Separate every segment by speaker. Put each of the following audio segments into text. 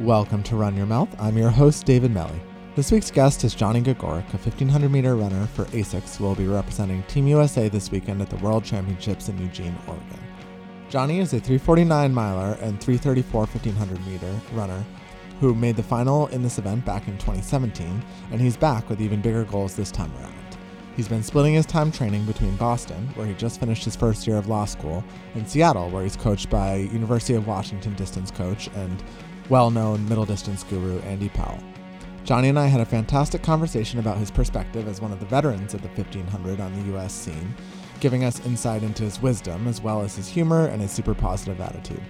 Speaker 1: Welcome to Run Your Mouth. I'm your host, David Melly. This week's guest is Johnny Gregorek, a 1500 meter runner for ASICS who will be representing Team USA this weekend at the World Championships in Eugene, Oregon. Johnny is a 349 miler and 334 1500 meter runner who made the final in this event back in 2017, and he's back with even bigger goals this time around. He's been splitting his time training between Boston, where he just finished his first year of law school, and Seattle, where he's coached by University of Washington distance coach and well-known middle distance guru Andy Powell. Johnny and I had a fantastic conversation about his perspective as one of the veterans of the 1500 on the US scene, giving us insight into his wisdom as well as his humor and his super positive attitude.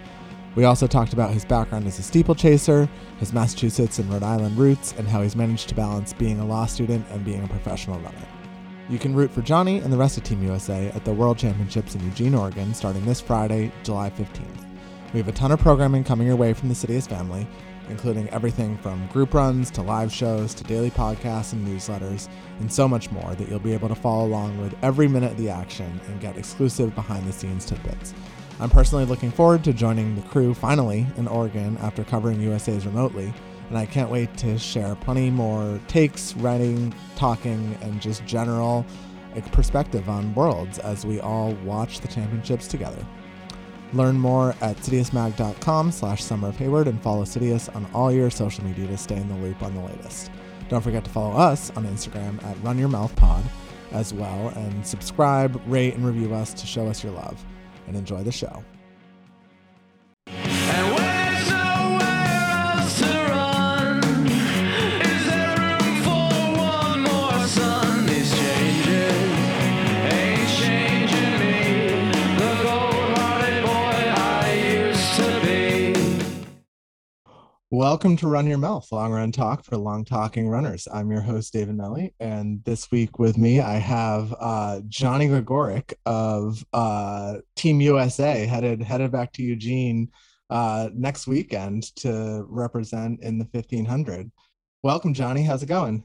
Speaker 1: We also talked about his background as a steeplechaser, his Massachusetts and Rhode Island roots, and how he's managed to balance being a law student and being a professional runner. You can root for Johnny and the rest of Team USA at the World Championships in Eugene, Oregon, starting this Friday, July 15th. We have a ton of programming coming your way from the Citius family, including everything from group runs to live shows to daily podcasts and newsletters, and so much more that you'll be able to follow along with every minute of the action and get exclusive behind the scenes tidbits. I'm personally looking forward to joining the crew finally in Oregon after covering USA's remotely, and I can't wait to share plenty more takes, writing, talking, and just general perspective on worlds as we all watch the championships together. Learn more at citiusmag.com slash summer of Hayward and follow Citius on all your social media to stay in the loop on the latest. Don't forget to follow us on Instagram at runyourmouthpod as well and subscribe, rate, and review us to show us your love. And enjoy the show. Welcome to Run Your Mouth, long run talk for long talking runners. I'm your host, David Melly, and this week with me I have uh, Johnny Gregorek of uh, Team USA headed headed back to Eugene uh, next weekend to represent in the 1500. Welcome, Johnny. How's it going?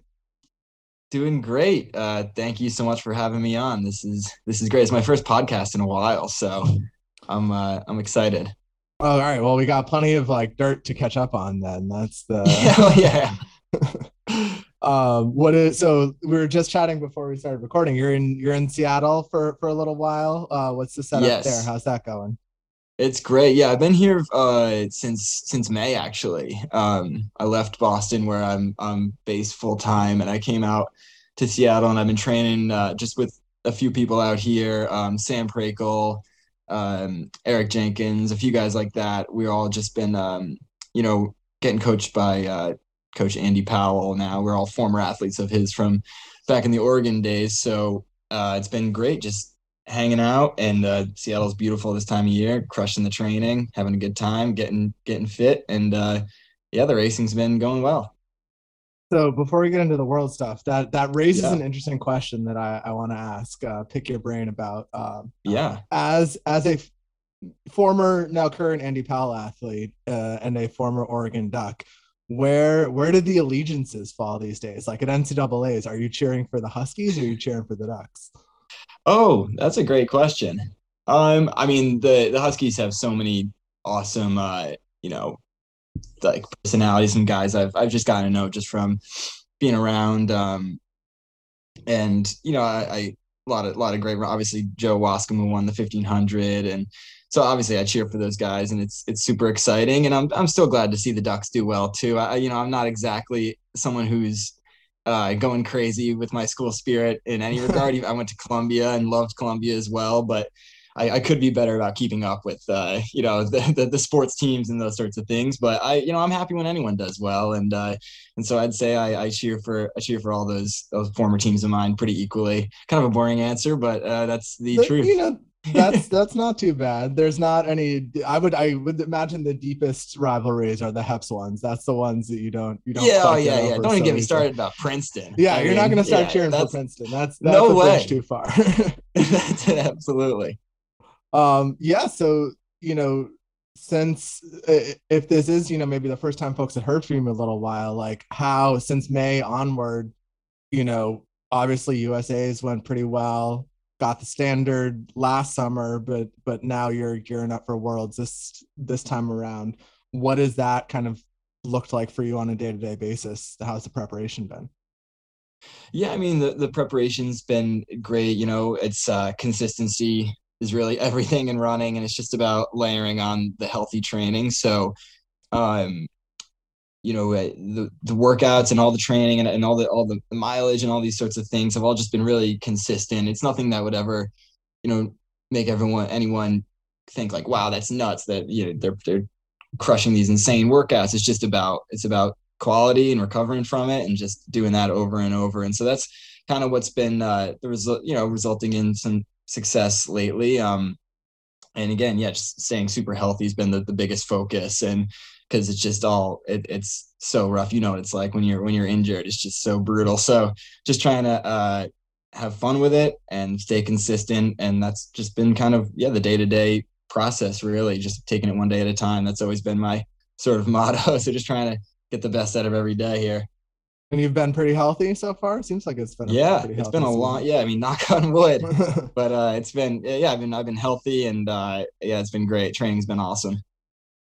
Speaker 2: Doing great. Uh, thank you so much for having me on. This is this is great. It's my first podcast in a while, so I'm uh, I'm excited.
Speaker 1: Oh, all right. Well, we got plenty of like dirt to catch up on. Then that's the
Speaker 2: yeah, yeah.
Speaker 1: um what is so we were just chatting before we started recording you're in you're in seattle for for a little while uh what's the setup
Speaker 2: Yes.
Speaker 1: there how's that going
Speaker 2: It's great. Yeah, I've been here uh, since since May actually. Um, I left Boston where I'm I'm based full time, and I came out to Seattle, and I've been training uh, just with a few people out here. Um, Sam Prakel, um, Eric Jenkins, a few guys like that. We're all just been um, you know getting coached by uh, Coach Andy Powell. Now we're all former athletes of his from back in the Oregon days. So uh, it's been great just hanging out and uh, Seattle's beautiful this time of year, crushing the training, having a good time, getting getting fit, and uh, yeah, the racing's been going well.
Speaker 1: So before we get into the world stuff that that raises
Speaker 2: Yeah.
Speaker 1: an interesting question that i i want to ask uh pick your brain about um
Speaker 2: Yeah,
Speaker 1: as as a f- former now current andy powell athlete uh, and a former oregon duck where where did the allegiances fall these days like at ncaa's are you cheering for the huskies or are you cheering for the ducks
Speaker 2: Oh, that's a great question. Um, I mean, the the Huskies have so many awesome, uh, you know, like personalities and guys I've I've just gotten to know just from being around. Um, and you know, I, I a lot of a lot of great. Obviously, Joe Waskom won the fifteen hundred, and so obviously I cheer for those guys, and it's it's super exciting. And I'm I'm still glad to see the Ducks do well too. I, you know, I'm not exactly someone who's uh, going crazy with my school spirit in any regard. I went to Columbia and loved Columbia as well, but I, I could be better about keeping up with, uh, you know, the, the, the sports teams and those sorts of things. But I, you know, I'm happy when anyone does well, and uh, and so I'd say I, I cheer for I cheer for all those those former teams of mine pretty equally. Kind of a boring answer, but uh, that's the
Speaker 1: But,
Speaker 2: truth.
Speaker 1: You know, that's that's not too bad. There's not any. I would I would imagine the deepest rivalries are the Heps ones. That's the ones that you don't you don't.
Speaker 2: yeah, oh
Speaker 1: get
Speaker 2: yeah, yeah. Don't even get me started about Princeton.
Speaker 1: Yeah,
Speaker 2: I
Speaker 1: you're not gonna start
Speaker 2: yeah,
Speaker 1: cheering for Princeton. That's that's
Speaker 2: No way.
Speaker 1: too far.
Speaker 2: that's absolutely.
Speaker 1: Um, yeah. So you know, since uh, if this is you know maybe the first time folks had heard from you in a little while, like how since May onward, you know, obviously USA's went pretty well. Got the standard last summer, but but now you're gearing up for Worlds this this time around. What is that kind of looked like for you on a day-to-day basis how's the preparation been
Speaker 2: Yeah, I mean the the preparation's been great. You know, it's uh, consistency is really everything in running, and it's just about layering on the healthy training. So, um, you know, uh, the the workouts and all the training and, and all the all the mileage and all these sorts of things have all just been really consistent. It's nothing that would ever, you know, make everyone anyone think like, wow, that's nuts that you know they're they're crushing these insane workouts. It's just about it's about quality and recovering from it and just doing that over and over. And so that's kind of what's been uh, the result, you know, resulting in some success lately. Um, and again, yeah, just staying super healthy has been the, the biggest focus. And because it's just all it, it's so rough. You know what it's like when you're when you're injured. It's just so brutal. So just trying to uh, have fun with it and stay consistent. And that's just been kind of yeah the day to day process. Really, just taking it one day at a time. That's always been my sort of motto. So just trying to get the best out of every day here.
Speaker 1: And you've been pretty healthy so far seems like it's been a
Speaker 2: Yeah, it's been a long. Yeah, I mean, knock on wood. But uh, it's been yeah, I've been I've been healthy and uh, yeah, it's been great. Training's been awesome.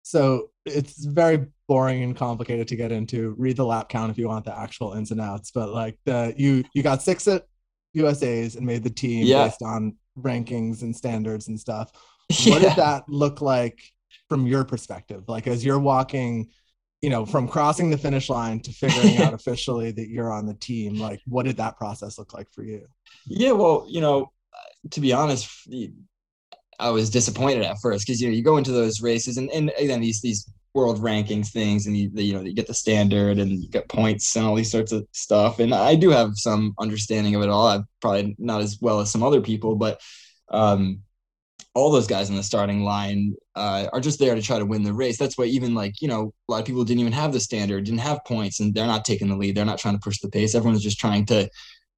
Speaker 1: so it's very boring and complicated to get into read the lap count if you want the actual ins and outs but like the you you got six at usa's and made the team
Speaker 2: Yeah.
Speaker 1: based on rankings and standards and stuff what
Speaker 2: Yeah.
Speaker 1: did that look like from your perspective like as you're walking you know from crossing the finish line to figuring out officially that you're on the team like what did that process look like for you
Speaker 2: Yeah, well, you know, to be honest, I was disappointed at first because you know you go into those races and and again these these world rankings things and you you know you get the standard and you get points and all these sorts of stuff and I do have some understanding of it all. I'm probably not as well as some other people, but um, all those guys in the starting line uh, are just there to try to win the race. That's why even like you know a lot of people didn't even have the standard, didn't have points, and they're not taking the lead. They're not trying to push the pace. Everyone's just trying to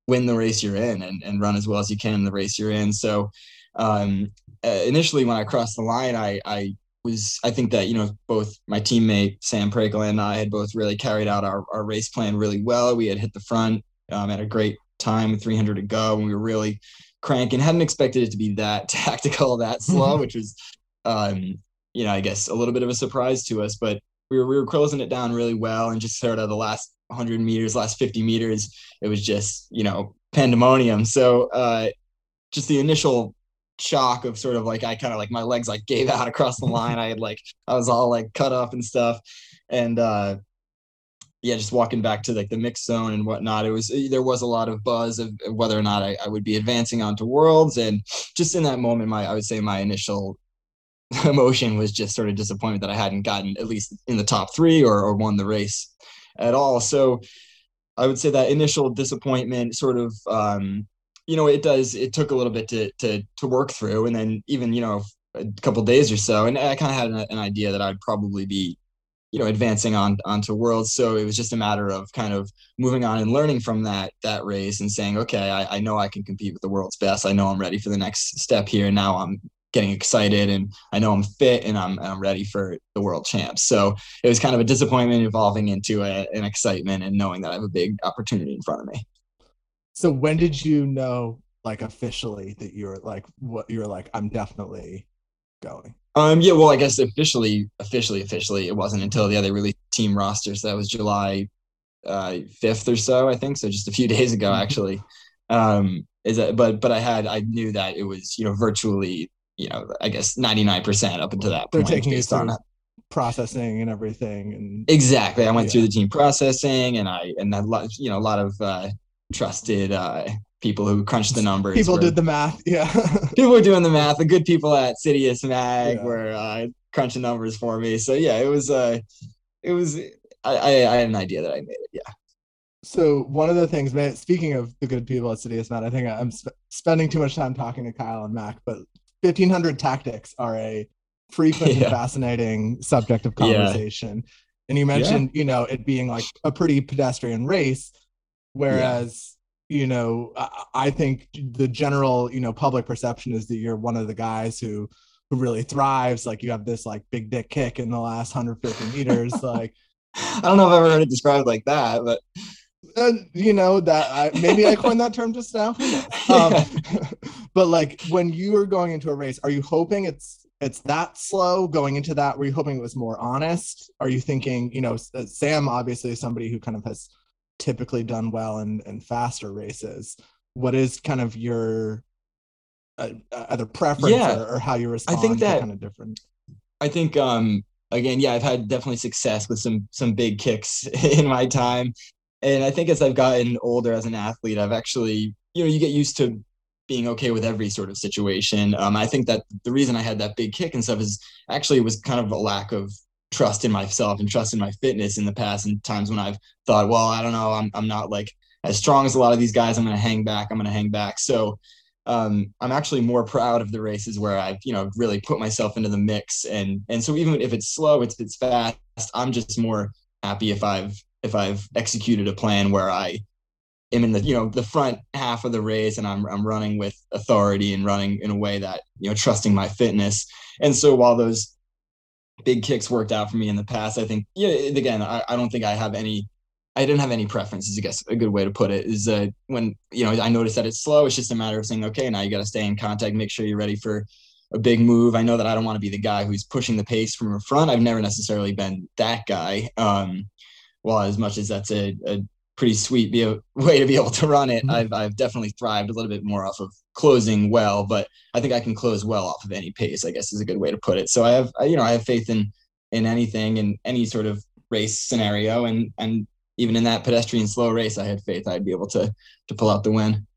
Speaker 2: win the race you're in and, and run as well as you can in the race you're in. So um, uh, initially when I crossed the line, I, I was, I think that, you know, both my teammate Sam Prakel and I had both really carried out our, our race plan really well. We had hit the front um, at a great time 300 to go and we were really cranking. Hadn't expected it to be that tactical, that slow, which was, um, you know, I guess a little bit of a surprise to us, but we were, we were closing it down really well and just sort of the last 100 meters, last 50 meters, it was just, you know, pandemonium. So uh, just the initial shock of sort of like I kind of like my legs like gave out across the line. I had like I was all like cut up and stuff. And uh yeah, just walking back to like the mixed zone and whatnot. It was there was a lot of buzz of of whether or not I, I would be advancing onto worlds. And just in that moment, my I would say my initial emotion was just sort of disappointment that I hadn't gotten at least in the top three or, or won the race at all. So I would say that initial disappointment sort of um, you know, it does it took a little bit to to to work through. And then even, you know, a couple days or so, and I kind of had an, an idea that I'd probably be you know advancing on onto worlds. So it was just a matter of kind of moving on and learning from that that race and saying okay I, I know i can compete with the world's best. I know i'm ready for the next step here. Now i'm getting excited and i know i'm fit and i'm, I'm ready for the world champs. So it was kind of a disappointment evolving into a, an excitement and knowing that i have a big opportunity in front of me.
Speaker 1: So when did you know like officially that you were like what you were like i'm definitely going
Speaker 2: Um, yeah, well, I guess officially, officially, officially, it wasn't until the other released team roster. So that was July uh, 5th or so, I think. So just a few days ago, actually. Um, is that, but, but I had, I knew that it was, you know, virtually, you know, I guess 99% up until that
Speaker 1: they're
Speaker 2: point.
Speaker 1: taking
Speaker 2: based on
Speaker 1: processing and everything and
Speaker 2: Exactly. I went
Speaker 1: Yeah.
Speaker 2: through the team processing and I, and a lot, you know, a lot of uh, trusted uh, people who crunched the numbers.
Speaker 1: people
Speaker 2: were-
Speaker 1: did the math yeah
Speaker 2: people were doing the math. The good people at Citius Mag
Speaker 1: Yeah.
Speaker 2: were uh, crunching numbers for me. So yeah, it was. Uh, it was. I, I, I had an idea that I made it. Yeah.
Speaker 1: so one of the things man speaking of the good people at Citius Mag, i think i'm sp- spending too much time talking to kyle and mac but 1500 tactics are a frequent and fascinating subject of conversation.
Speaker 2: Yeah.
Speaker 1: conversation and you mentioned you know it being like a pretty pedestrian race whereas you know I, I think the general you know public perception is that you're one of the guys who who really thrives like you have this like big dick kick in the last 150 meters like
Speaker 2: I don't know if I've ever heard it described like that, but
Speaker 1: uh, you know that I, maybe I coined that term just now. Um, but like when you are going into a race, are you hoping it's it's that slow going into that? Were you hoping it was more honest? Are you thinking, you know, uh, Sam obviously is somebody who kind of has typically done well in, in faster races. What is kind of your uh, uh either preference
Speaker 2: Yeah.
Speaker 1: or, or how you respond?
Speaker 2: I think that-
Speaker 1: kind of different.
Speaker 2: I think um again, yeah, I've had definitely success with some some big kicks in my time. And I think as I've gotten older as an athlete, I've actually, you know, you get used to being okay with every sort of situation. Um, I think that the reason I had that big kick and stuff is actually it was kind of a lack of trust in myself and trust in my fitness in the past and times when I've thought, well, I don't know, I'm I'm not like as strong as a lot of these guys. I'm gonna hang back, I'm gonna hang back. So um, I'm actually more proud of the races where I've, you know, really put myself into the mix. And and so even if it's slow, it's it's fast, I'm just more happy if I've if I've executed a plan where I am in the, you know, the front half of the race and I'm I'm running with authority and running in a way that, you know, trusting my fitness. And so while those big kicks worked out for me in the past, I think, yeah, again, I, I don't think I have any I didn't have any preferences, I guess a good way to put it is uh, when, you know, I noticed that it's slow. It's just a matter of saying, okay, now you got to stay in contact, make sure you're ready for a big move. I know that I don't want to be the guy who's pushing the pace from in front. I've never necessarily been that guy. Um, well, as much as that's a, a pretty sweet be a, way to be able to run it,
Speaker 1: Mhm.
Speaker 2: I've, I've definitely thrived a little bit more off of closing well, but I think I can close well off of any pace, I guess is a good way to put it. So I have, I, you know, I have faith in, in anything in any sort of race scenario. And, and even in that pedestrian slow race, I had faith I'd be able to, to pull out the win.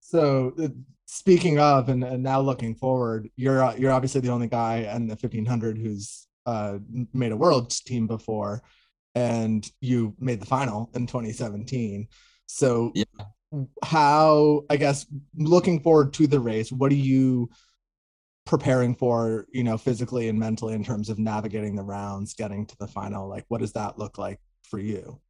Speaker 1: So uh, speaking of, and, and now looking forward, you're uh, you're obviously the only guy in the 1500 who's uh, made a world team before, and you made the final in 2017. So
Speaker 2: Yeah.
Speaker 1: how I guess looking forward to the race, what are you preparing for, you know, physically and mentally in terms of navigating the rounds, getting to the final? Like, what does that look like for you?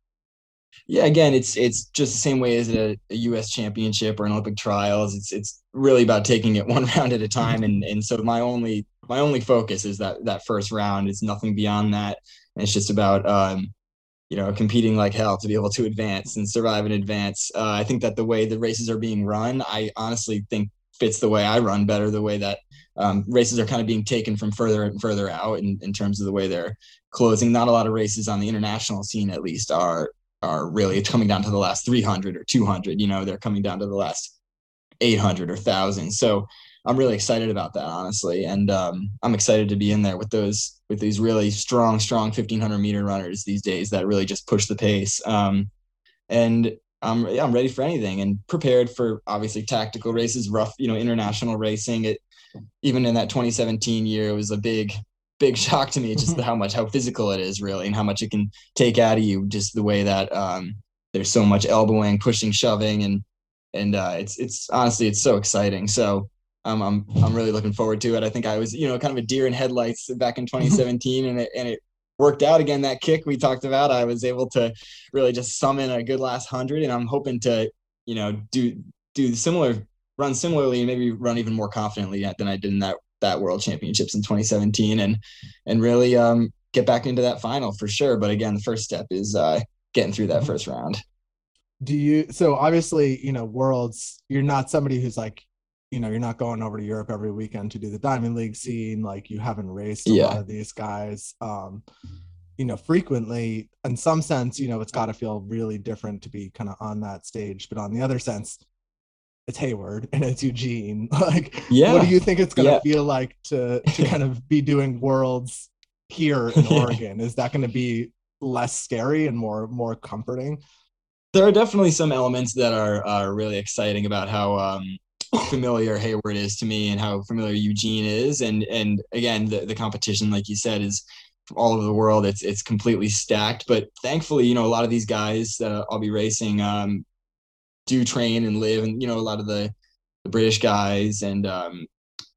Speaker 2: Yeah, again, it's it's just the same way as a, a U.S. championship or an Olympic trials. It's it's really about taking it one round at a time, and and so my only my only focus is that that first round. It's nothing beyond that, and it's just about um, you know competing like hell to be able to advance and survive and advance. Uh, I think that the way the races are being run, I honestly think fits the way I run better. The way that um, races are kind of being taken from further and further out in, in terms of the way they're closing. Not a lot of races on the international scene, at least, are are really coming down to the last 300 or 200 you know they're coming down to the last 800 or 1000 so i'm really excited about that honestly. And um, i'm excited to be in there with those with these really strong strong 1500 meter runners these days that really just push the pace. Um, and I'm, yeah, I'm ready for anything and prepared for obviously tactical races rough you know international racing. It even in that 2017 year it was a big big shock to me just how much how physical it is really and how much it can take out of you just the way that um, there's so much elbowing, pushing, shoving, and and uh, it's it's honestly it's so exciting. So um, I'm I'm really looking forward to it. I think I was you know kind of a deer in headlights back in 2017, and it and it worked out again. That kick we talked about, I was able to really just summon a good last hundred, and I'm hoping to you know do do similar run similarly and maybe run even more confidently than I did in that that world championships in 2017 and and really um get back into that final for sure but again the first step is uh getting through that first round
Speaker 1: do you so obviously you know worlds you're not somebody who's like you know you're not going over to europe every weekend to do the diamond league scene like you haven't raced a lot of these guys um you know frequently. In some sense you know it's got to feel really different to be kind of on that stage but on the other sense it's hayward and it's eugene. Like
Speaker 2: yeah
Speaker 1: what do you think it's going to
Speaker 2: Yeah.
Speaker 1: feel like to to kind of be doing worlds here in oregon? Is that going to be less scary and more more comforting?
Speaker 2: There are definitely some elements that are are really exciting about how um familiar Hayward is to me and how familiar Eugene is. And and again the, the competition like you said is from all over the world. It's it's completely stacked. But thankfully you know a lot of these guys that I'll be racing um do train and live and you know a lot of the the British guys and um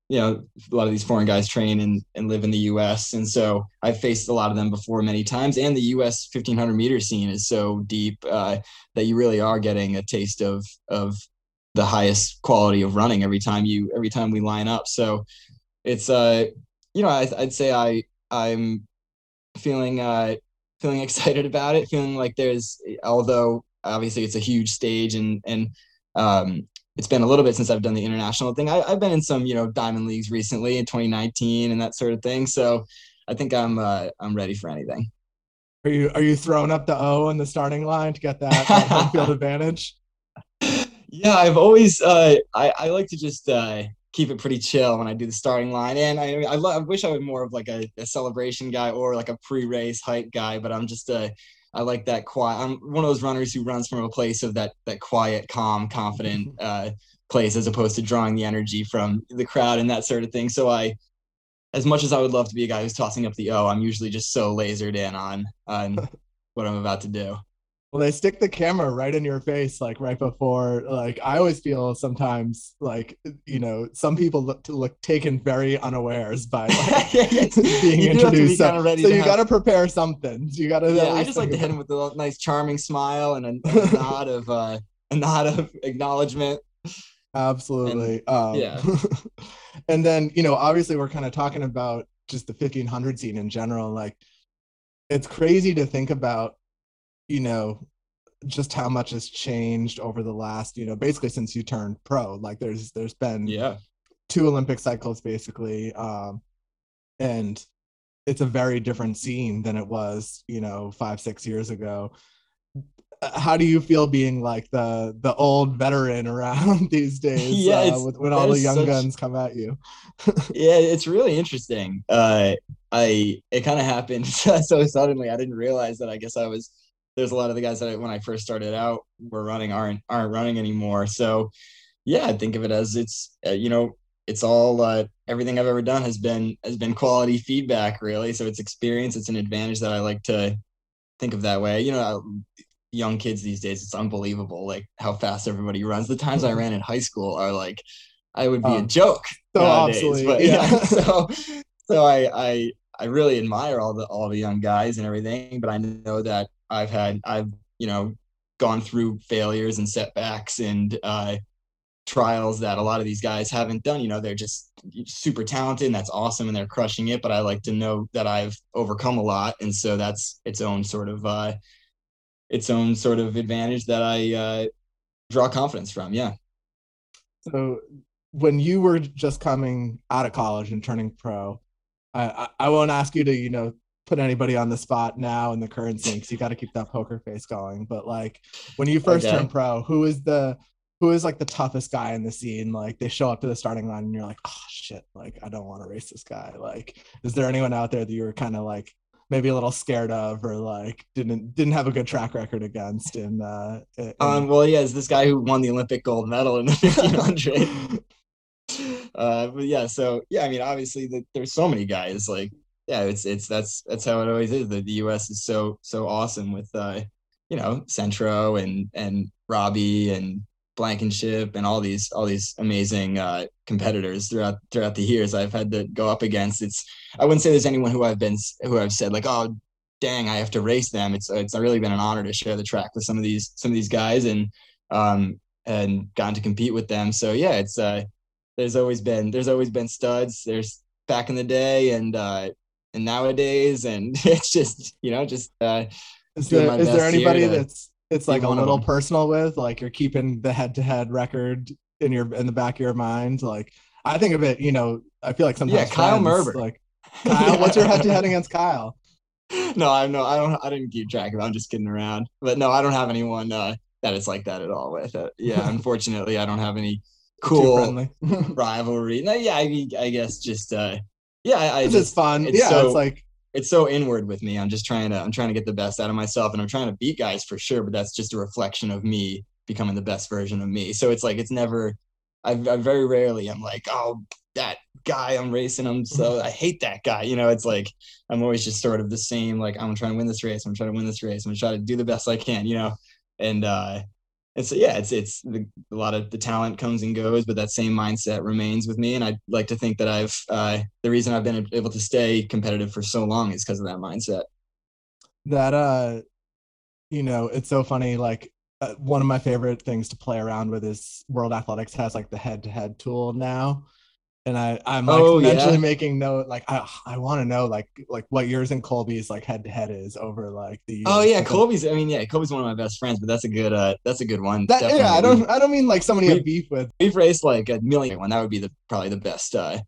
Speaker 2: you know a lot of these foreign guys train and, and live in the US and so I've faced a lot of them before many times. And the US 1500 meter scene is so deep uh that you really are getting a taste of of the highest quality of running every time you every time we line up so it's uh you know I, i'd say i i'm feeling uh feeling excited about it feeling like there's although obviously it's a huge stage and and um it's been a little bit since I've done the international thing. I, have been in some, you know, diamond leagues recently in 2019 and that sort of thing. So I think I'm uh, I'm ready for anything.
Speaker 1: Are you are you throwing up the O in the starting line to get that, that home field advantage?
Speaker 2: Yeah, I've always uh, I I like to just uh, keep it pretty chill when I do the starting line, and I I, I wish I was more of like a, a celebration guy or like a pre-race hype guy, but I'm just a uh, like that quiet. I'm one of those runners who runs from a place of that that quiet, calm, confident uh, place, as opposed to drawing the energy from the crowd and that sort of thing. So I, as much as I would love to be a guy who's tossing up the O, I'm usually just so lasered in on on what I'm about to do.
Speaker 1: Well, they stick the camera right in your face, like right before. Like I always feel sometimes, like you know, some people look look taken very unawares by like, being introduced. Be so, so you have... got to prepare something. You got to.
Speaker 2: Yeah, I just like to hit him with a nice, charming smile and a, a nod of uh, a nod of acknowledgement.
Speaker 1: Absolutely. And, um, yeah. and then you know, obviously, we're kind of talking about just the 1500 scene in general. Like, it's crazy to think about you know just how much has changed over the last you know basically since you turned pro like there's there's been
Speaker 2: yeah.
Speaker 1: two olympic cycles basically um and it's a very different scene than it was you know five six years ago. How do you feel being like the the old veteran around these days yeah uh, with, when all the young such... guns come at you?
Speaker 2: Yeah it's really interesting. Uh i it kind of happened so suddenly i didn't realize that i guess i was there's a lot of the guys that I, when I first started out were running aren't aren't running anymore. So yeah, I think of it as it's uh, you know it's all uh, everything I've ever done has been has been quality feedback really. So it's experience. It's an advantage that I like to think of that way. You know, young kids these days, it's unbelievable like how fast everybody runs. The times I ran in high school are like I would be um, a joke so nowadays. Obsolete, but yeah, yeah so so I I I really admire all the all the young guys and everything, but I know that I've had I've you know gone through failures and setbacks and uh, trials that a lot of these guys haven't done. You know, they're just super talented and that's awesome and they're crushing it. But I like to know that I've overcome a lot, and so that's its own sort of uh, its own sort of advantage that I uh, draw confidence from. Yeah.
Speaker 1: So when you were just coming out of college and turning pro, I, I won't ask you to you know put anybody on the spot now in the current scene because you got to keep that poker face going. But like when you first okay. turn pro, who is the who is like the toughest guy in the scene? Like they show up to the starting line and you're like, oh shit, like I don't want to race this guy. Like, is there anyone out there that you were kind of like maybe a little scared of or like didn't didn't have a good track record against in uh in...
Speaker 2: um well yeah, it's this guy who won the Olympic gold medal in the 1500. uh but yeah, so yeah, I mean obviously the, there's so many guys like yeah, it's it's that's that's how it always is. The, the U.S. is so so awesome with uh, you know Centro and and Robbie and Blankenship and all these all these amazing uh, competitors throughout throughout the years I've had to go up against. It's I wouldn't say there's anyone who I've been who I've said like oh dang I have to race them. It's it's really been an honor to share the track with some of these some of these guys and um and gotten to compete with them. So yeah, it's uh there's always been there's always been studs. There's back in the day and uh and nowadays and it's just you know just uh
Speaker 1: is there, is there anybody that's it's like a little personal with like you're keeping the head-to-head record in your in the back of your mind? Like i think of it you know i feel like sometimes
Speaker 2: yeah kyle merber.
Speaker 1: like kyle yeah. what's your head-to-head against kyle?
Speaker 2: No i know i don't i didn't keep track of it. I'm just kidding around. But no i don't have anyone uh that it's like that at all with it. Yeah unfortunately i don't have any cool rivalry. No yeah I, I guess just uh yeah, I, I
Speaker 1: it's
Speaker 2: just
Speaker 1: fun. It's yeah, so, it's like
Speaker 2: it's so inward with me. I'm just trying to I'm trying to get the best out of myself, and I'm trying to beat guys for sure. But that's just a reflection of me becoming the best version of me. So it's like it's never. I, I very rarely I'm like, oh, that guy I'm racing him, so I hate that guy. You know, it's like I'm always just sort of the same. Like I'm trying to win this race. I'm trying to win this race. I'm trying to do the best I can. You know, and uh, and so yeah, it's it's the, a lot of the talent comes and goes, but that same mindset remains with me. And I like to think that I've uh, the reason I've been able to stay competitive for so long is because of that mindset.
Speaker 1: That uh, you know, it's so funny. Like uh, one of my favorite things to play around with is World Athletics has like the head-to-head tool now, and I I'm like
Speaker 2: Oh, yeah.
Speaker 1: making note like I I want to know like like what yours and Colby's like head to head is over like the
Speaker 2: Oh yeah,
Speaker 1: because
Speaker 2: Colby's. I mean, yeah, Colby's one of my best friends, but that's a good. Uh, that's a good one.
Speaker 1: That, yeah, I don't I don't mean like somebody have beef with.
Speaker 2: We've raced like a million one. That would be the probably the best uh,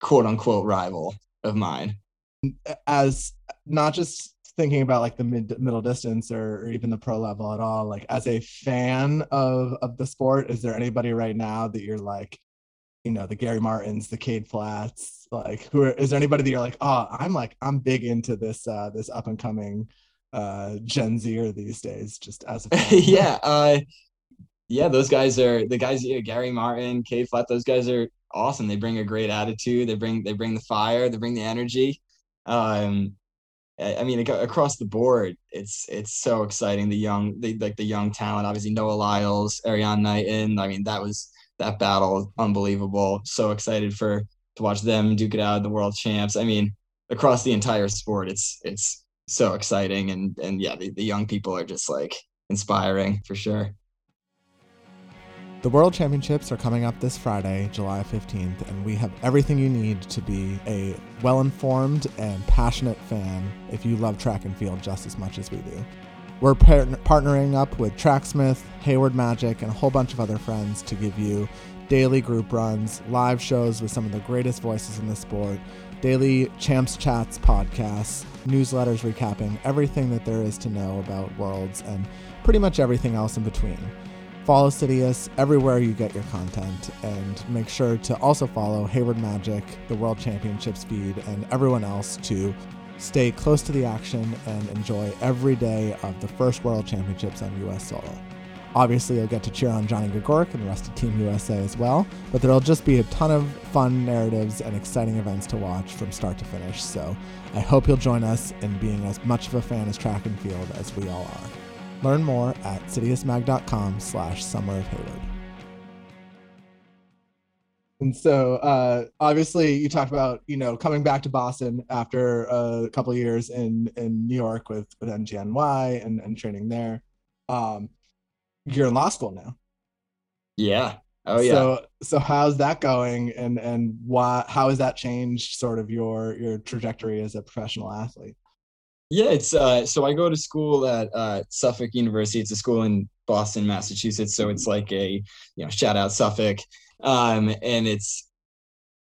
Speaker 2: quote unquote rival of mine.
Speaker 1: as not just thinking about like the mid middle distance or, or even the pro level at all like as a fan of of the sport is there anybody right now that you're like you know the gary martins the Cade Flatts like who are, is there anybody that you're like oh i'm like i'm big into this uh this up and coming uh gen zer these days just as a
Speaker 2: yeah, uh, yeah, those guys are the guys. Gary Martin, Cade Flatt. Those guys are awesome. They bring a great attitude. They bring they bring the fire. They bring the energy. Um, I I mean, across the board, it's it's so exciting. The young, the like the young talent. Obviously, Noah Lyles, Erriyon Knighton. I mean, that was that battle, unbelievable. So excited for to watch them duke it out. The world champs. I mean, across the entire sport, it's it's so exciting. And and yeah, the, the young people are just like inspiring for sure.
Speaker 1: The World Championships are coming up this Friday, July 15th, and we have everything you need to be a well informed and passionate fan if you love track and field just as much as we do. We're par- partnering up with Tracksmith, Hayward Magic, and a whole bunch of other friends to give you daily group runs, live shows with some of the greatest voices in the sport, daily Champs Chats podcasts, newsletters recapping everything that there is to know about Worlds, and pretty much everything else in between. Follow Citius everywhere you get your content, and make sure to also follow Hayward Magic, the World Championships feed, and everyone else to stay close to the action and enjoy every day of the first World Championships on US Solo. Obviously, you'll get to cheer on Johnny Gregorek and the rest of Team USA as well, but there'll just be a ton of fun narratives and exciting events to watch from start to finish. So I hope you'll join us in being as much of a fan as track and field as we all are. Learn more at citiusmag.com slash summer of Hayward. And so uh, obviously you talked about, you know, coming back to Boston after a couple of years in, in New York with, with NJNY and, and training there. Um, you're in law school now.
Speaker 2: Yeah. Oh yeah.
Speaker 1: So so how's that going and and why how has that changed sort of your your trajectory as a professional athlete?
Speaker 2: Yeah, it's uh so I go to school at uh Suffolk University. It's a school in Boston, Massachusetts. So it's like a you know shout out Suffolk. Um and it's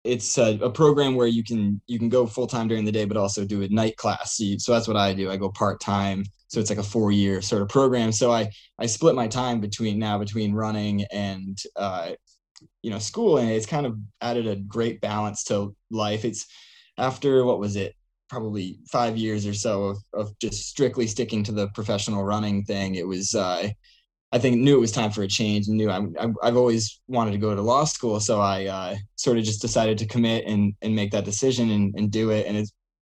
Speaker 2: it's a, a program where you can you can go full time during the day, but also do a night class. So, you, so that's what I do. I go part time. So it's like a four year sort of program. So I I split my time between now between running and uh you know school, and it's kind of added a great balance to life. It's after what was it probably five years or so of, of just strictly sticking to the professional running thing. It was uh, i think knew it was time for a change and knew I, i've always wanted to go to law school. So i uh, sort of just decided to commit and, and make that decision and, and do it. And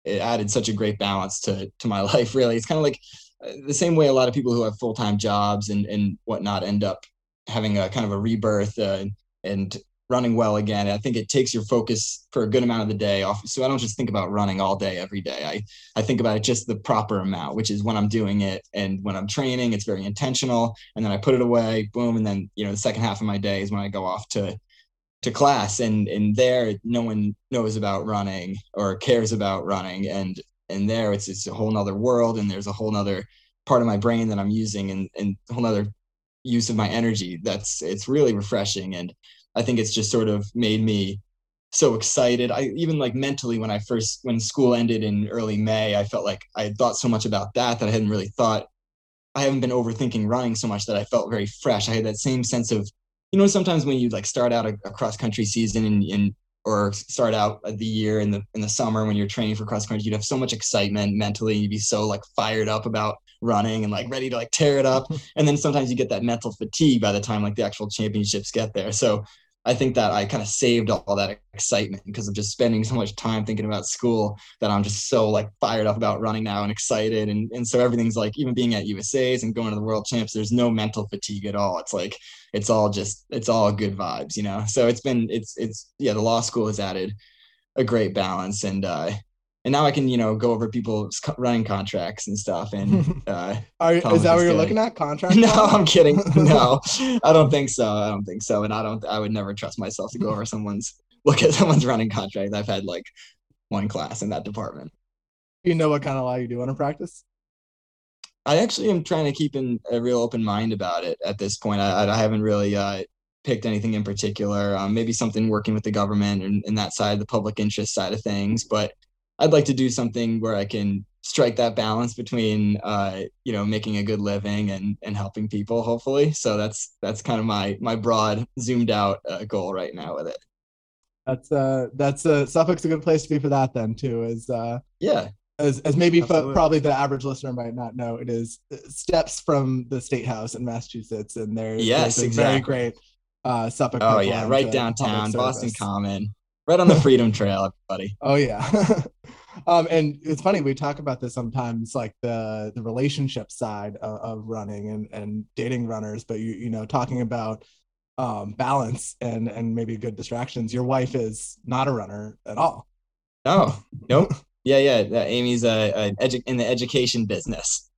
Speaker 2: it added such a great balance to, to my life really. It's kind of like uh, the same way a lot of people who have full-time jobs and, and whatnot end up having a kind of a rebirth uh, and running well again. I think it takes your focus for a good amount of the day off. So I don't just think about running all day every day. I I think about it just the proper amount, which is when I'm doing it and when I'm training, it's very intentional. And then I put it away, boom, and then you know the second half of my day is when I go off to to class and and there no one knows about running or cares about running and and there it's it's a whole nother world and there's a whole nother part of my brain that I'm using and and whole nother use of my energy that's it's really refreshing and I think it's just sort of made me so excited. I even like mentally when I first when school ended in early May, I felt like I had thought so much about that that I hadn't really thought I haven't been overthinking running so much that I felt very fresh. I had that same sense of you know sometimes when you like start out a, a cross country season and, and or start out the year in the in the summer when you're training for cross country, you'd have so much excitement mentally, and you'd be so like fired up about running and like ready to like tear it up. And then sometimes you get that mental fatigue by the time like the actual championships get there. So I think that I kind of saved all that excitement because of just spending so much time thinking about school that I'm just so like fired up about running now and excited. And, and so everything's like, even being at USA's and going to the world champs, there's no mental fatigue at all. It's like, it's all just, it's all good vibes, you know? So it's been, it's, it's, yeah, the law school has added a great balance. And, uh, and now I can, you know, go over people's running contracts and stuff. And, uh,
Speaker 1: Are, is that what you're looking at? Contract?
Speaker 2: no. I'm kidding. No, I don't think so. I don't think so. And I don't, I would never trust myself to go over someone's look at someone's running contract. I've had like one class in that department.
Speaker 1: You know what kind of law you do want to practice?
Speaker 2: I actually am trying to keep in a real open mind about it at this point. I, I haven't really uh, picked anything in particular. Um, maybe something working with the government and, and that side, the public interest side of things. But I'd like to do something where I can strike that balance between, uh, you know, making a good living and and helping people. Hopefully, so that's that's kind of my my broad, zoomed out uh, goal right now with it.
Speaker 1: That's uh that's uh Suffolk's a good place to be for that then too. Is uh
Speaker 2: Yeah,
Speaker 1: as as maybe fo-
Speaker 2: Absolutely.
Speaker 1: probably the average listener might not know, it is uh, steps from the state house in Massachusetts, and there
Speaker 2: Yes,
Speaker 1: there's a
Speaker 2: exactly.
Speaker 1: very great uh Suffolk.
Speaker 2: Oh yeah, right downtown, Boston. Common, right on the Freedom Trail, everybody.
Speaker 1: Oh yeah. um, and it's funny we talk about this sometimes, like the the relationship side of, of running and and dating runners, but you you know talking about um balance and and maybe good distractions. Your wife is not a runner at all.
Speaker 2: Oh, nope. Yeah, yeah. uh, Amy's a, a edu- in the education business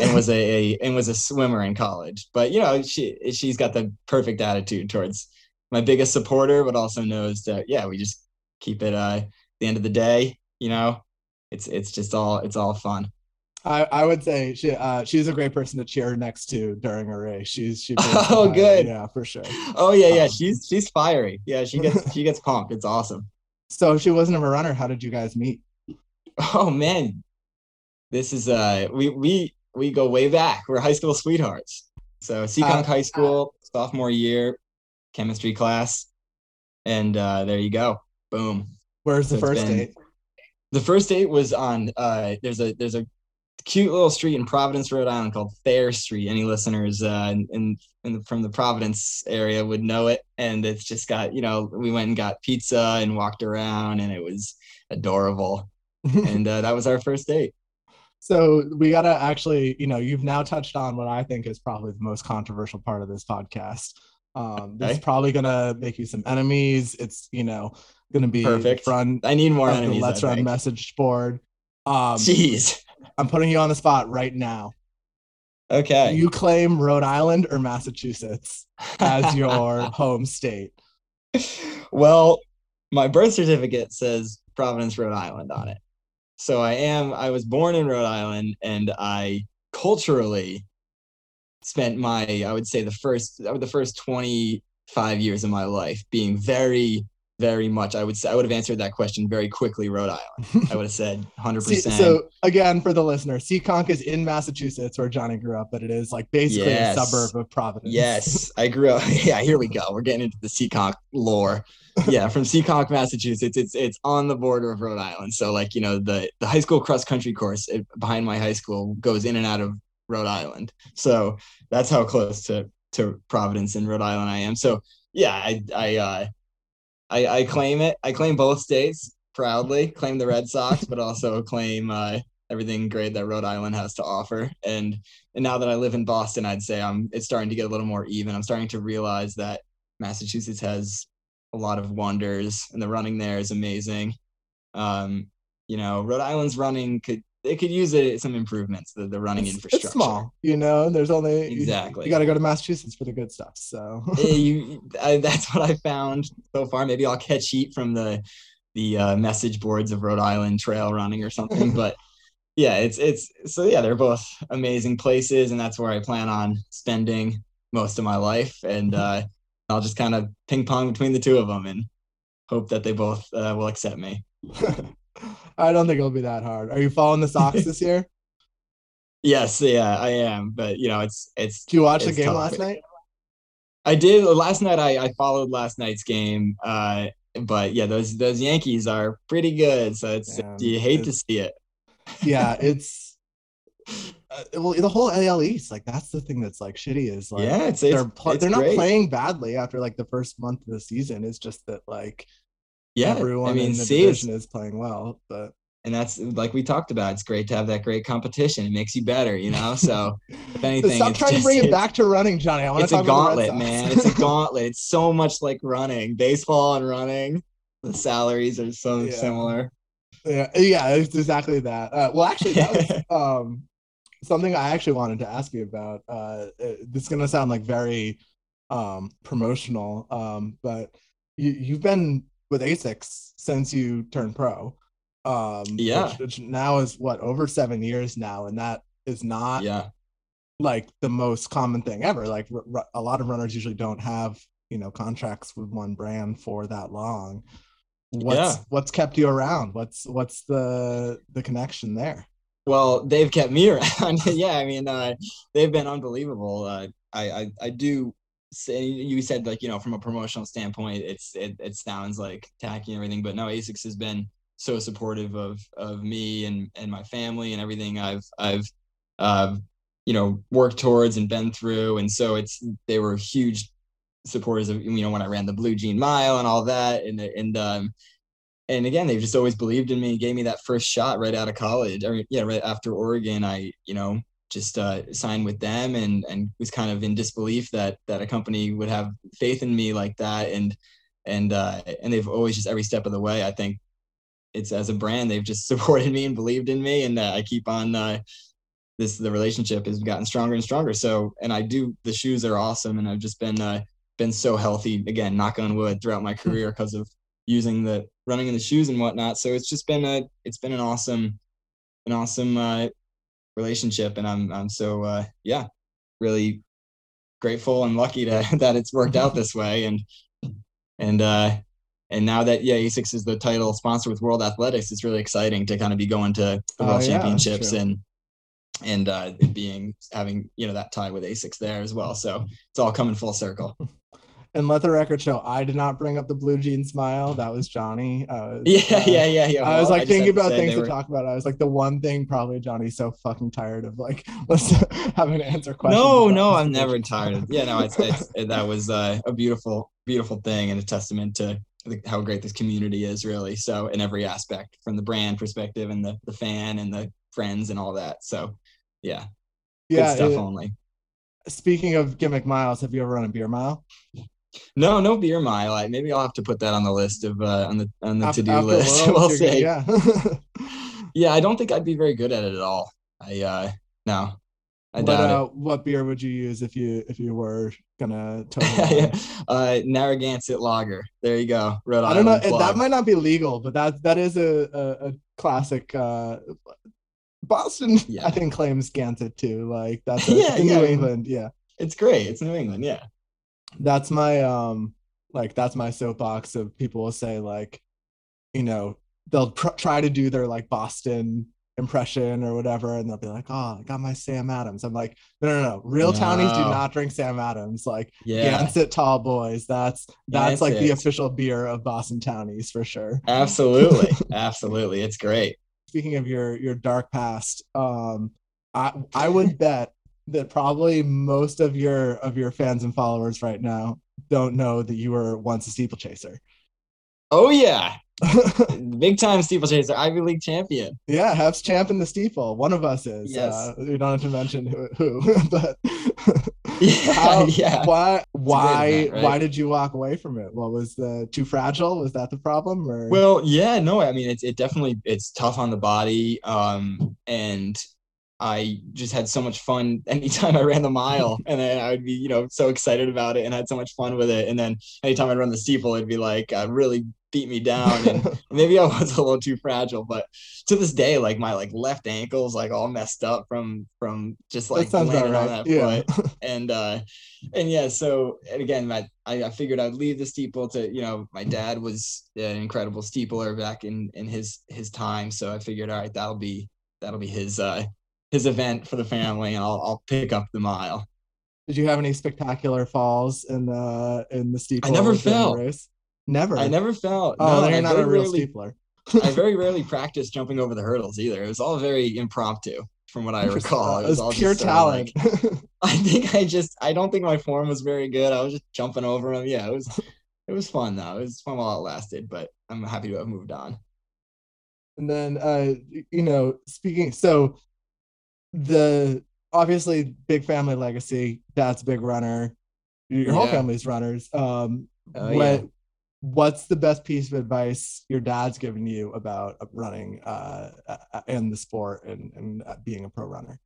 Speaker 2: and was a, a and was a swimmer in college. But you know, she she's got the perfect attitude towards my biggest supporter, but also knows that yeah, we just keep it uh at the end of the day, you know, it's it's just all it's all fun.
Speaker 1: I, I would say she uh, she's a great person to cheer next to during a race. She's she
Speaker 2: Oh,
Speaker 1: fire.
Speaker 2: good.
Speaker 1: yeah for sure.
Speaker 2: Oh yeah, yeah.
Speaker 1: Um,
Speaker 2: She's she's fiery. Yeah, she gets she gets pumped. It's awesome.
Speaker 1: So if she wasn't a runner, how did you guys meet?
Speaker 2: Oh man, this is uh we we we go way back. We're high school sweethearts. So Seekonk
Speaker 1: Uh,
Speaker 2: High School, sophomore year, chemistry class, and uh, there you go. Boom.
Speaker 1: Where's the
Speaker 2: So
Speaker 1: first
Speaker 2: been-
Speaker 1: date?
Speaker 2: The first date was on uh there's a there's a cute little street in Providence, Rhode Island called Thayer Street. Any listeners uh in, in, in the, from the Providence area would know it. And it's just got, you know, we went and got pizza and walked around and it was adorable. and uh, that was our first date.
Speaker 1: So we gotta actually, you know, you've now touched on what I think is probably the most controversial part of this podcast. Um, this is probably gonna make you some enemies. It's you know gonna be
Speaker 2: Perfect.
Speaker 1: front
Speaker 2: I need more enemies.
Speaker 1: LetsRun
Speaker 2: think.
Speaker 1: message board. Um,
Speaker 2: Jeez.
Speaker 1: I'm putting you on the spot right now.
Speaker 2: Okay.
Speaker 1: You claim Rhode Island or Massachusetts as your home state.
Speaker 2: well, my birth certificate says Providence, Rhode Island on it. So I am, I was born in Rhode Island and I culturally spent my, I would say the first, uh, the first 25 years of my life being very, very much, I would say, I would have answered that question very quickly, Rhode Island. I would have said 100%.
Speaker 1: See, so again, for the listener, Seekonk is in Massachusetts where Johnny grew up, but it is like basically
Speaker 2: Yes.
Speaker 1: a suburb of Providence.
Speaker 2: Yes, I grew up. Yeah, here we go. We're getting into the Seekonk lore. Yeah, from Seekonk, Massachusetts. It's it's on the border of Rhode Island. So like you know the the high school cross country course it, behind my high school goes in and out of Rhode Island. So that's how close to to Providence and Rhode Island I am. So yeah, I I uh, I, I claim it. I claim both states proudly. Claim the Red Sox, but also claim uh, everything great that Rhode Island has to offer. And and now that I live in Boston, I'd say I'm it's starting to get a little more even. I'm starting to realize that Massachusetts has a lot of wonders, and the running there is amazing. Um, you know, Rhode Island's running could they could use it, some improvements. The the running
Speaker 1: It's,
Speaker 2: infrastructure.
Speaker 1: it's small, you know. There's only
Speaker 2: Exactly.
Speaker 1: You, got to go to Massachusetts for the good stuff. So
Speaker 2: Eh, you, I, that's what I found so far. Maybe I'll catch heat from the the uh, message boards of Rhode Island trail running or something. but yeah, it's it's so yeah, they're both amazing places, and that's where I plan on spending most of my life. And uh, I'll just kind of ping pong between the two of them and hope that they both uh, will accept me.
Speaker 1: I don't think it'll be that hard. Are you following the Sox this year?
Speaker 2: Yes, yeah, I am. But you know, it's it's.
Speaker 1: Did you watch the game
Speaker 2: tough.
Speaker 1: last night?
Speaker 2: I did last night. I, I followed last night's game. Uh, but yeah, those those Yankees are pretty good. So it's
Speaker 1: Yeah,
Speaker 2: you hate to see it.
Speaker 1: Yeah, it's uh, well the whole AL East. Like that's the thing that's like shitty is like
Speaker 2: yeah, it's
Speaker 1: they're
Speaker 2: it's,
Speaker 1: pl-
Speaker 2: it's
Speaker 1: they're not
Speaker 2: great.
Speaker 1: playing badly after like the first month of the season. It's just that like
Speaker 2: Yeah,
Speaker 1: everyone
Speaker 2: I mean,
Speaker 1: in the division is playing well, but
Speaker 2: and that's like we talked about. It's great to have that great competition. It makes you better, you know. So if anything,
Speaker 1: stop
Speaker 2: it's
Speaker 1: trying to bring it back to running, Johnny. I want to
Speaker 2: It's a
Speaker 1: talk about
Speaker 2: gauntlet, man. It's a gauntlet. It's so much like running, baseball and running. The salaries are so
Speaker 1: Yeah.
Speaker 2: similar.
Speaker 1: Yeah, yeah, it's exactly that. Uh, well, actually, that was um, something I actually wanted to ask you about. Uh, uh, this is gonna sound like very um, promotional, um, but you, you've been with Asics since you turned pro. Um,
Speaker 2: Yeah.
Speaker 1: which, which now is what over seven years now, and that is not
Speaker 2: Yeah.
Speaker 1: like the most common thing ever. Like r- r- a lot of runners usually don't have you know contracts with one brand for that long. What's
Speaker 2: Yeah.
Speaker 1: what's kept you around? What's what's the the connection there?
Speaker 2: Well, they've kept me around. yeah, I mean, uh, they've been unbelievable. Uh, I, I, I do you said like you know from a promotional standpoint, it's it, it sounds like tacky and everything, but no, Asics has been so supportive of of me and and my family and everything I've I've uh, you know worked towards and been through, and so it's they were huge supporters of you know when I ran the Blue Jean Mile and all that, and and um, and again, they've just always believed in me gave me that first shot right out of college. Or yeah, right after Oregon, I you know just uh, signed with them and and was kind of in disbelief that that a company would have faith in me like that. And and uh, and they've always just every step of the way. I think it's as a brand they've just supported me and believed in me, and uh, I keep on. Uh, this the relationship has gotten stronger and stronger. So and I do the shoes are awesome, and I've just been uh, been so healthy again, knock on wood, throughout my career because of using the running in the shoes and whatnot. So it's just been a it's been an awesome an awesome uh, relationship, and I'm I'm so uh, yeah really grateful and lucky to, that it's worked out this way, and and uh, and now that yeah Asics is the title sponsor with World Athletics, it's really exciting to kind of be going to the
Speaker 1: Oh,
Speaker 2: World
Speaker 1: yeah,
Speaker 2: Championships and and uh, being having you know that tie with Asics there as well. So it's all coming full circle.
Speaker 1: And let the record show, I did not bring up the Blue Jean Mile. That was Johnny. I was,
Speaker 2: Yeah,
Speaker 1: uh,
Speaker 2: yeah, yeah, yeah.
Speaker 1: I was like
Speaker 2: just
Speaker 1: thinking about things
Speaker 2: they
Speaker 1: to
Speaker 2: were-
Speaker 1: talk about. I was like, the one thing probably Johnny's so fucking tired of like let's having to answer questions.
Speaker 2: No, no, I'm never tired of. Yeah, no, it's, it's it, that was uh, a beautiful, beautiful thing and a testament to the, how great this community is, really. So in every aspect, from the brand perspective and the the fan and the friends and all that. So yeah,
Speaker 1: yeah.
Speaker 2: good stuff
Speaker 1: it-
Speaker 2: only.
Speaker 1: speaking of gimmick miles, have you ever run a beer mile?
Speaker 2: No, no beer mile. I, maybe I'll have to put that on the list of uh, on the on the to do list. We'll
Speaker 1: you're. Yeah.
Speaker 2: Yeah, I don't think I'd be very good at it at all. I uh no, I
Speaker 1: what,
Speaker 2: doubt
Speaker 1: uh, what beer would you use if you if you were gonna
Speaker 2: it. uh, Narragansett Lager. There you go. Rhode
Speaker 1: I don't know. That might not be legal, but that that is a a, a classic. uh Boston,
Speaker 2: Yeah.
Speaker 1: I think, claims Gansett too. Like that's a,
Speaker 2: Yeah,
Speaker 1: in
Speaker 2: yeah,
Speaker 1: New England. Yeah,
Speaker 2: It's great. It's New England. Yeah.
Speaker 1: That's my um, like that's my soapbox of people will say like, you know, they'll pr- try to do their like Boston impression or whatever, and they'll be like, oh, I got my Sam Adams. I'm like, no, no, no. Real townies do not drink Sam Adams. Like
Speaker 2: Yeah.
Speaker 1: Gansett Tall Boys. That's that's like the official beer of Boston townies for sure.
Speaker 2: Absolutely. Absolutely. It's great.
Speaker 1: speaking of your your dark past, um, I I would bet that probably most of your of your fans and followers right now don't know that you were once a steeplechaser.
Speaker 2: Oh yeah. Big time steeplechaser, Ivy League champion.
Speaker 1: yeah, Heps champ in the steeple. One of us is.
Speaker 2: Yes.
Speaker 1: Uh, we don't have to mention who, who but
Speaker 2: Yeah.
Speaker 1: how,
Speaker 2: yeah.
Speaker 1: why why
Speaker 2: event, right?
Speaker 1: why did you walk away from it? What was the too fragile? Was that the problem? Or
Speaker 2: Well, yeah, no, I mean it's it definitely it's tough on the body. Um and I just had so much fun anytime I ran the mile and then I would be, you know, so excited about it and had so much fun with it. And then anytime I'd run the steeple, it'd be like uh, really beat me down and maybe I was a little too fragile, but to this day, like my like left ankle's like all messed up from from just like
Speaker 1: that sounds about
Speaker 2: landing on that
Speaker 1: Yeah.
Speaker 2: foot. And uh and yeah, so and again, my, I, I figured I'd leave the steeple to you know my dad was an incredible steepler back in in his his time, so I figured all right that'll be that'll be his uh his event for the family, and I'll I'll pick up the mile.
Speaker 1: Did you have any spectacular falls in the in the steeple? I never
Speaker 2: fell.
Speaker 1: Race? Never.
Speaker 2: I never felt
Speaker 1: Oh,
Speaker 2: no,
Speaker 1: you're not a real
Speaker 2: rarely-
Speaker 1: steepler.
Speaker 2: I very rarely practiced jumping over the hurdles either. It was all very impromptu, from what I recall.
Speaker 1: It
Speaker 2: It
Speaker 1: was
Speaker 2: was all
Speaker 1: pure
Speaker 2: of like-
Speaker 1: talent.
Speaker 2: I think I just I don't think my form was very good. I was just jumping over them. Yeah, it was it was fun though. It was fun while it lasted, but I'm happy to have moved on.
Speaker 1: and then uh you know speaking so the obviously big family legacy dad's big runner your whole family's runners um
Speaker 2: Oh,
Speaker 1: what
Speaker 2: yeah.
Speaker 1: what's the best piece of advice your dad's given you about running uh uh, in the sport and and uh, being a pro runner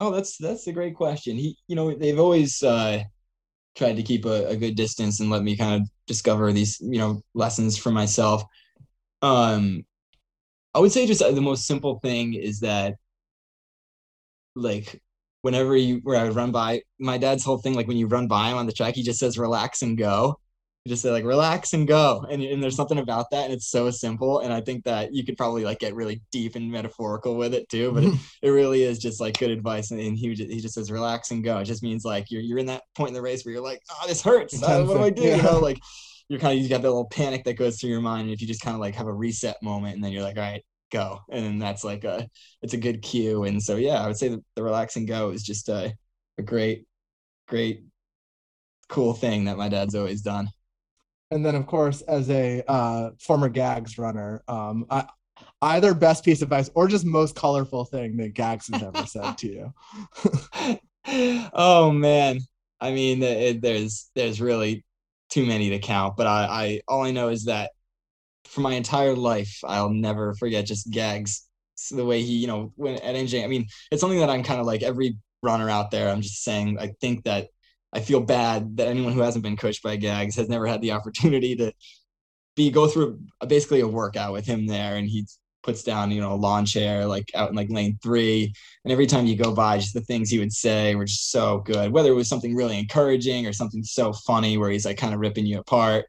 Speaker 2: Oh, that's that's a great question. He, you know, they've always uh tried to keep a, a good distance and let me kind of discover these you know lessons for myself. Um, I would say just uh, the most simple thing is that like whenever you where I would run by my dad's whole thing like when you run by him on the track he just says relax and go. You just say like relax and go. And, and there's something about that and it's so simple and i think that you could probably like get really deep and metaphorical with it too but it, it really is just like good advice and, and he, just, he just says relax and go. It just means like you're, you're in that point in the race where you're like oh this hurts. Uh, what do i do?
Speaker 1: Yeah.
Speaker 2: you know like you're kind of you got that little panic that goes through your mind and if you just kind of like have a reset moment and then you're like all right go. And that's like a it's a good cue. And so yeah i would say the, the relax and go is just a, a great great cool thing that my dad's always done.
Speaker 1: And then, of course, as a uh, former Gags runner, um, I, either best piece of advice or just most colorful thing that Gags has ever said to you.
Speaker 2: oh man. I mean it, there's there's really too many to count but I, I all i know is that for my entire life i'll never forget just gags So the way he you know when at nj i mean it's something that i'm kind of like every runner out there i'm just saying i think that i feel bad that anyone who hasn't been coached by gags has never had the opportunity to be go through a, basically a workout with him there and he puts down you know a lawn chair like out in like lane three and every time you go by, just the things he would say were just so good. Whether it was something really encouraging or something so funny where he's like kind of ripping you apart,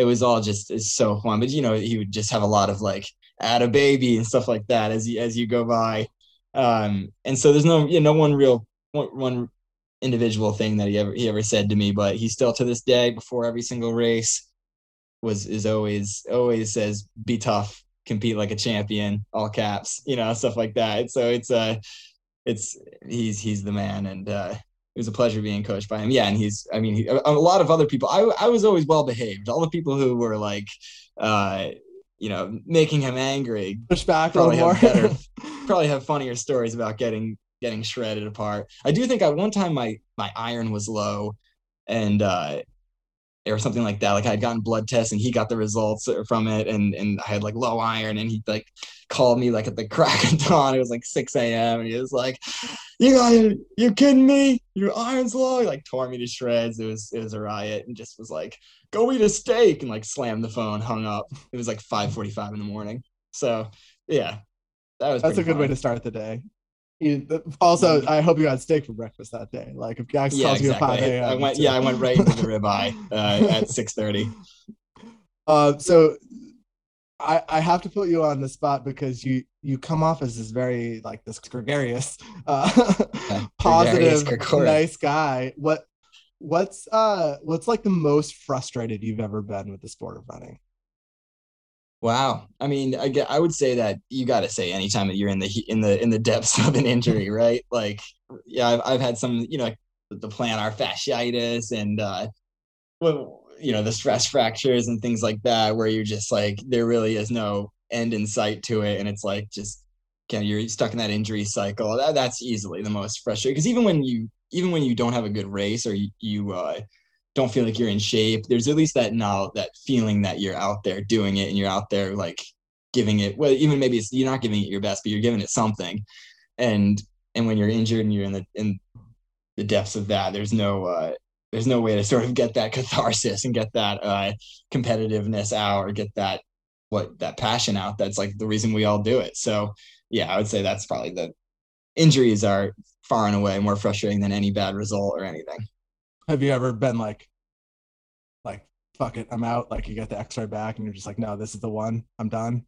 Speaker 2: it was all just it's so fun. But you know, he would just have a lot of like "add a baby" and stuff like that as you as you go by. Um, and so there's no you know no one real one, one individual thing that he ever he ever said to me, but he still to this day before every single race was is always always says be tough compete like a champion all caps you know stuff like that so it's uh it's he's he's the man and uh was a pleasure being coached by him. Yeah and he's i mean he, a, a lot of other people i i was always well behaved. All the people who were like uh you know making him angry
Speaker 1: Push back a
Speaker 2: Probably have better- probably have funnier stories about getting getting shredded apart. I do think at one time my my iron was low, and uh, or something like that. Like I had gotten blood tests and he got the results from it, and and I had like low iron, and he like called me like at the crack of dawn. It was like six a.m. and he was like, "You got you kidding me? Your iron's low." He, like tore me to shreds. It was it was a riot, and just was like, "Go eat a steak," and like slammed the phone, hung up. It was like five forty five in the morning. So yeah, that was
Speaker 1: That's a good way to start the day. You, also, I hope you had steak for breakfast that day. Like if
Speaker 2: Mm-hmm. Yeah,
Speaker 1: calls you at
Speaker 2: exactly.
Speaker 1: five
Speaker 2: I, I went. Yeah, I went right into the ribeye uh, at six thirty.
Speaker 1: Uh, so I I have to put you on the spot because you you come off as this very like this gregarious, uh,
Speaker 2: gregarious,
Speaker 1: positive,
Speaker 2: gregorious.
Speaker 1: nice guy. What what's uh what's like the most frustrated you've ever been with the sport of running?
Speaker 2: Wow. I mean, I I would say that you got to say anytime that you're in the in the in the depths of an injury, right? Like, yeah, I've I've had some, you know, the plantar fasciitis and uh, well, you know, the stress fractures and things like that, where you're just like, there really is no end in sight to it, and it's like just, again, you're stuck in that injury cycle. That, that's easily the most frustrating because even when you even when you don't have a good race or you, you uh, don't feel like you're in shape. There's at least that now that feeling that you're out there doing it and you're out there like giving it well even maybe it's you're not giving it your best but you're giving it something. And and when you're injured and you're in the in the depths of that there's no uh there's no way to sort of get that catharsis and get that uh competitiveness out or get that what that passion out. That's like the reason we all do it. So yeah i would say that's probably the injuries are far and away more frustrating than any bad result or anything
Speaker 1: Have you ever been like, like fuck it, I'm out? Like you get the X-ray back and you're just like, no, this is the one. I'm done.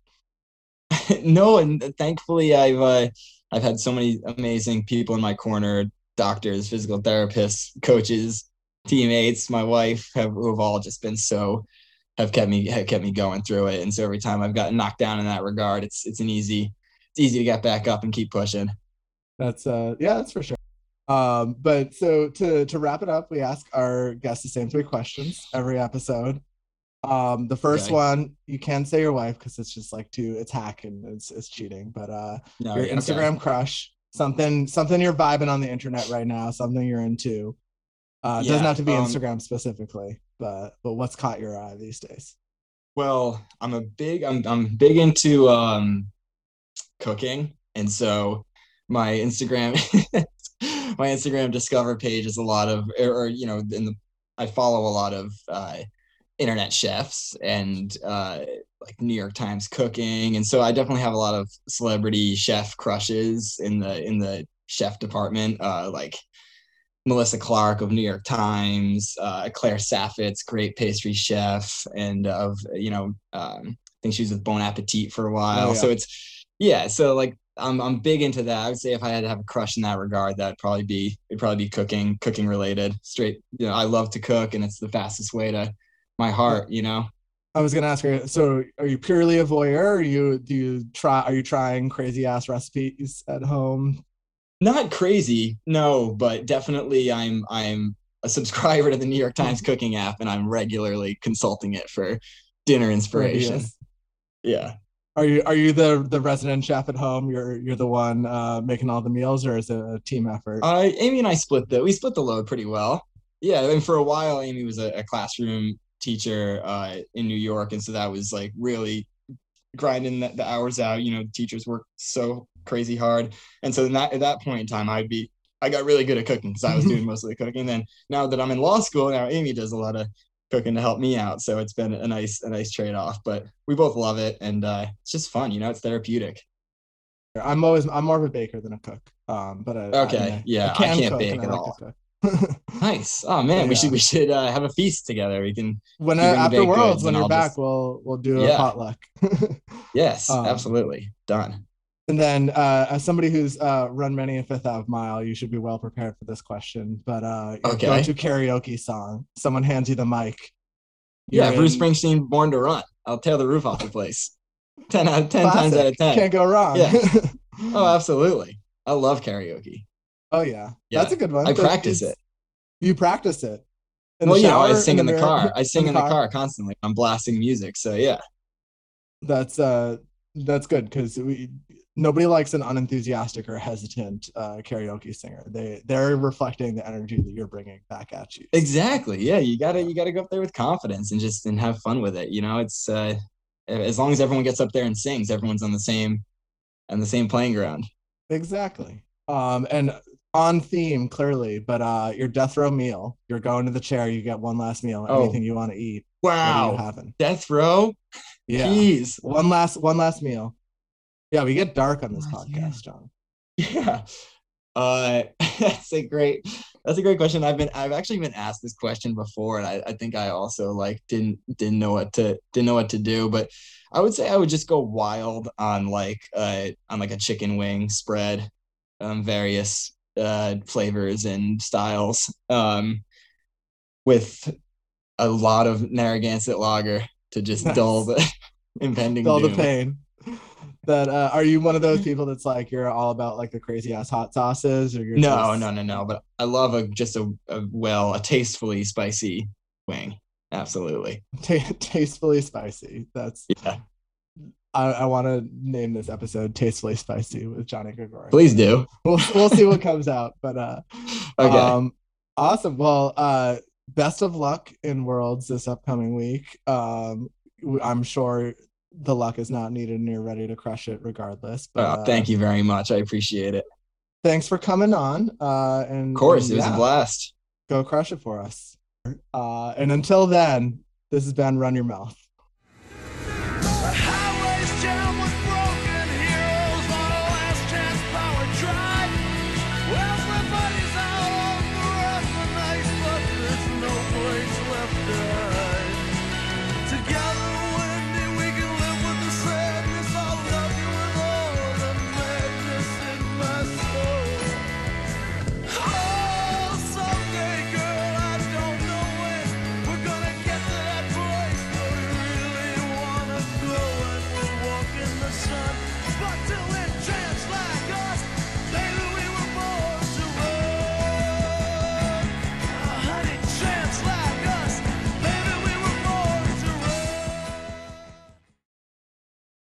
Speaker 2: no, and thankfully I've uh, I've had so many amazing people in my corner, doctors, physical therapists, coaches, teammates, my wife, have who have all just been so have kept me have kept me going through it. And so every time I've gotten knocked down in that regard, it's it's an easy it's easy to get back up and keep pushing.
Speaker 1: That's uh yeah, that's for sure. Um, but so to to wrap it up, we ask our guests the same three questions every episode. Um, the first
Speaker 2: Okay.
Speaker 1: one, you can say your wife because it's just like too it's hack and it's it's cheating. But uh
Speaker 2: No,
Speaker 1: your
Speaker 2: okay.
Speaker 1: Instagram crush, something something you're vibing on the internet right now, something you're into. Uh it doesn't have to be
Speaker 2: um,
Speaker 1: Instagram specifically, but but what's caught your eye these days?
Speaker 2: Well, I'm a big I'm I'm big into um cooking and so my Instagram my Instagram discover page is a lot of or, or, you know in the I follow a lot of uh, internet chefs and uh, like New York Times cooking, and so I definitely have a lot of celebrity chef crushes in the in the chef department, uh, like Melissa Clark of New York Times, uh, Claire Saffitz, great pastry chef, and of you know, um, I think she was with Bon Appetit for a while.
Speaker 1: yeah.
Speaker 2: So it's yeah, so like I'm I'm big into that. I would say if I had to have a crush in that regard, that'd probably be it'd probably be cooking, cooking related. Straight, you know, I love to cook, and it's the fastest way to my heart. You know.
Speaker 1: I was gonna ask her. So, are you purely a voyeur? Or you do you try? Are you trying crazy ass recipes at home?
Speaker 2: not crazy no but definitely i'm i'm a subscriber to the new york times cooking app and i'm regularly consulting it for dinner inspiration yeah
Speaker 1: Are you are you the the resident chef at home? You're you're the one uh, making all the meals, or is it a team effort?
Speaker 2: uh, amy and i split the we split the load pretty well yeah and for a while amy was a, a classroom teacher uh, in new york and so that was like really grinding the, the hours out you know teachers work so crazy hard and so that, at that point in time i'd be i got really good at cooking because i was doing most of the cooking then now that i'm in law school now amy does a lot of cooking to help me out so it's been a nice a nice trade-off but we both love it and uh, it's just fun you know it's therapeutic
Speaker 1: I'm always I'm more of a baker than a cook. Um, but I,
Speaker 2: Okay,
Speaker 1: I,
Speaker 2: yeah, I
Speaker 1: can
Speaker 2: can't
Speaker 1: cook
Speaker 2: bake
Speaker 1: I
Speaker 2: at all. nice oh man we should we should uh, have a feast together we can
Speaker 1: when
Speaker 2: the
Speaker 1: after Worlds, when you're
Speaker 2: I'll
Speaker 1: back,
Speaker 2: just-
Speaker 1: we'll we'll do a
Speaker 2: Yeah.
Speaker 1: potluck.
Speaker 2: yes
Speaker 1: Um,
Speaker 2: absolutely done
Speaker 1: And then, uh, as somebody who's uh, run many a Fifth Ave mile, you should be well prepared for this question. But uh,
Speaker 2: Okay.
Speaker 1: go-to karaoke song. Someone hands you the mic.
Speaker 2: Yeah,
Speaker 1: You're
Speaker 2: Bruce
Speaker 1: in-
Speaker 2: Springsteen, Born to Run. I'll tear the roof off the place. Ten out, ten times out of ten.
Speaker 1: Can't go wrong.
Speaker 2: Yeah. Oh, absolutely. I love karaoke.
Speaker 1: oh yeah.
Speaker 2: Yeah.
Speaker 1: that's a good one.
Speaker 2: I
Speaker 1: That-
Speaker 2: practice it.
Speaker 1: You practice it. In
Speaker 2: well,
Speaker 1: the
Speaker 2: you know, I sing in the
Speaker 1: mirror,
Speaker 2: car. I sing in the car constantly. I'm blasting music. So yeah.
Speaker 1: That's uh, that's good because we nobody likes an unenthusiastic or hesitant uh, karaoke singer. They they're reflecting the energy that you're bringing back at you.
Speaker 2: Exactly. Yeah, you gotta you gotta go up there with confidence and just and have fun with it. You know, it's uh as long as everyone gets up there and sings, everyone's on the same on the same playing ground.
Speaker 1: Exactly. Um, and on theme clearly, but uh, your death row meal. You're going to the chair. You get one last meal.
Speaker 2: Oh.
Speaker 1: Anything you want to eat. What are you
Speaker 2: Wow.
Speaker 1: having?
Speaker 2: Death row?
Speaker 1: Yeah.
Speaker 2: Jeez.
Speaker 1: One last one last meal. Yeah, we get dark on this
Speaker 2: meal.
Speaker 1: podcast, John.
Speaker 2: Yeah. Uh that's a great that's a great question. I've been I've actually been asked this question before and I, I think I also like didn't didn't know what to didn't know what to do, but I would say I would just go wild on like uh on like a chicken wing spread, um various uh flavors and styles. Um with a lot of Narragansett lager to just
Speaker 1: Nice.
Speaker 2: dull the impending
Speaker 1: All the pain. That uh, are you one of those people that's like you're all about like the crazy ass hot sauces or you're
Speaker 2: No,
Speaker 1: just-
Speaker 2: no, no, no. But I love a just a, a well, a tastefully spicy wing. Absolutely.
Speaker 1: Ta- tastefully spicy. That's
Speaker 2: Yeah.
Speaker 1: I, I want to name this episode "Tastefully Spicy" with Johnny Gregorek.
Speaker 2: Please do.
Speaker 1: We'll we'll see what comes out, but uh,
Speaker 2: Okay.
Speaker 1: um, awesome. Well, uh, best of luck in Worlds this upcoming week. Um, I'm sure the luck is not needed, and you're ready to crush it regardless. But
Speaker 2: Oh, thank you very much. I appreciate it.
Speaker 1: Thanks for coming on. Uh, and
Speaker 2: Of course,
Speaker 1: and
Speaker 2: it was
Speaker 1: yeah,
Speaker 2: a blast.
Speaker 1: Go crush it for us. Uh, and until then, this has been Run Your Mouth.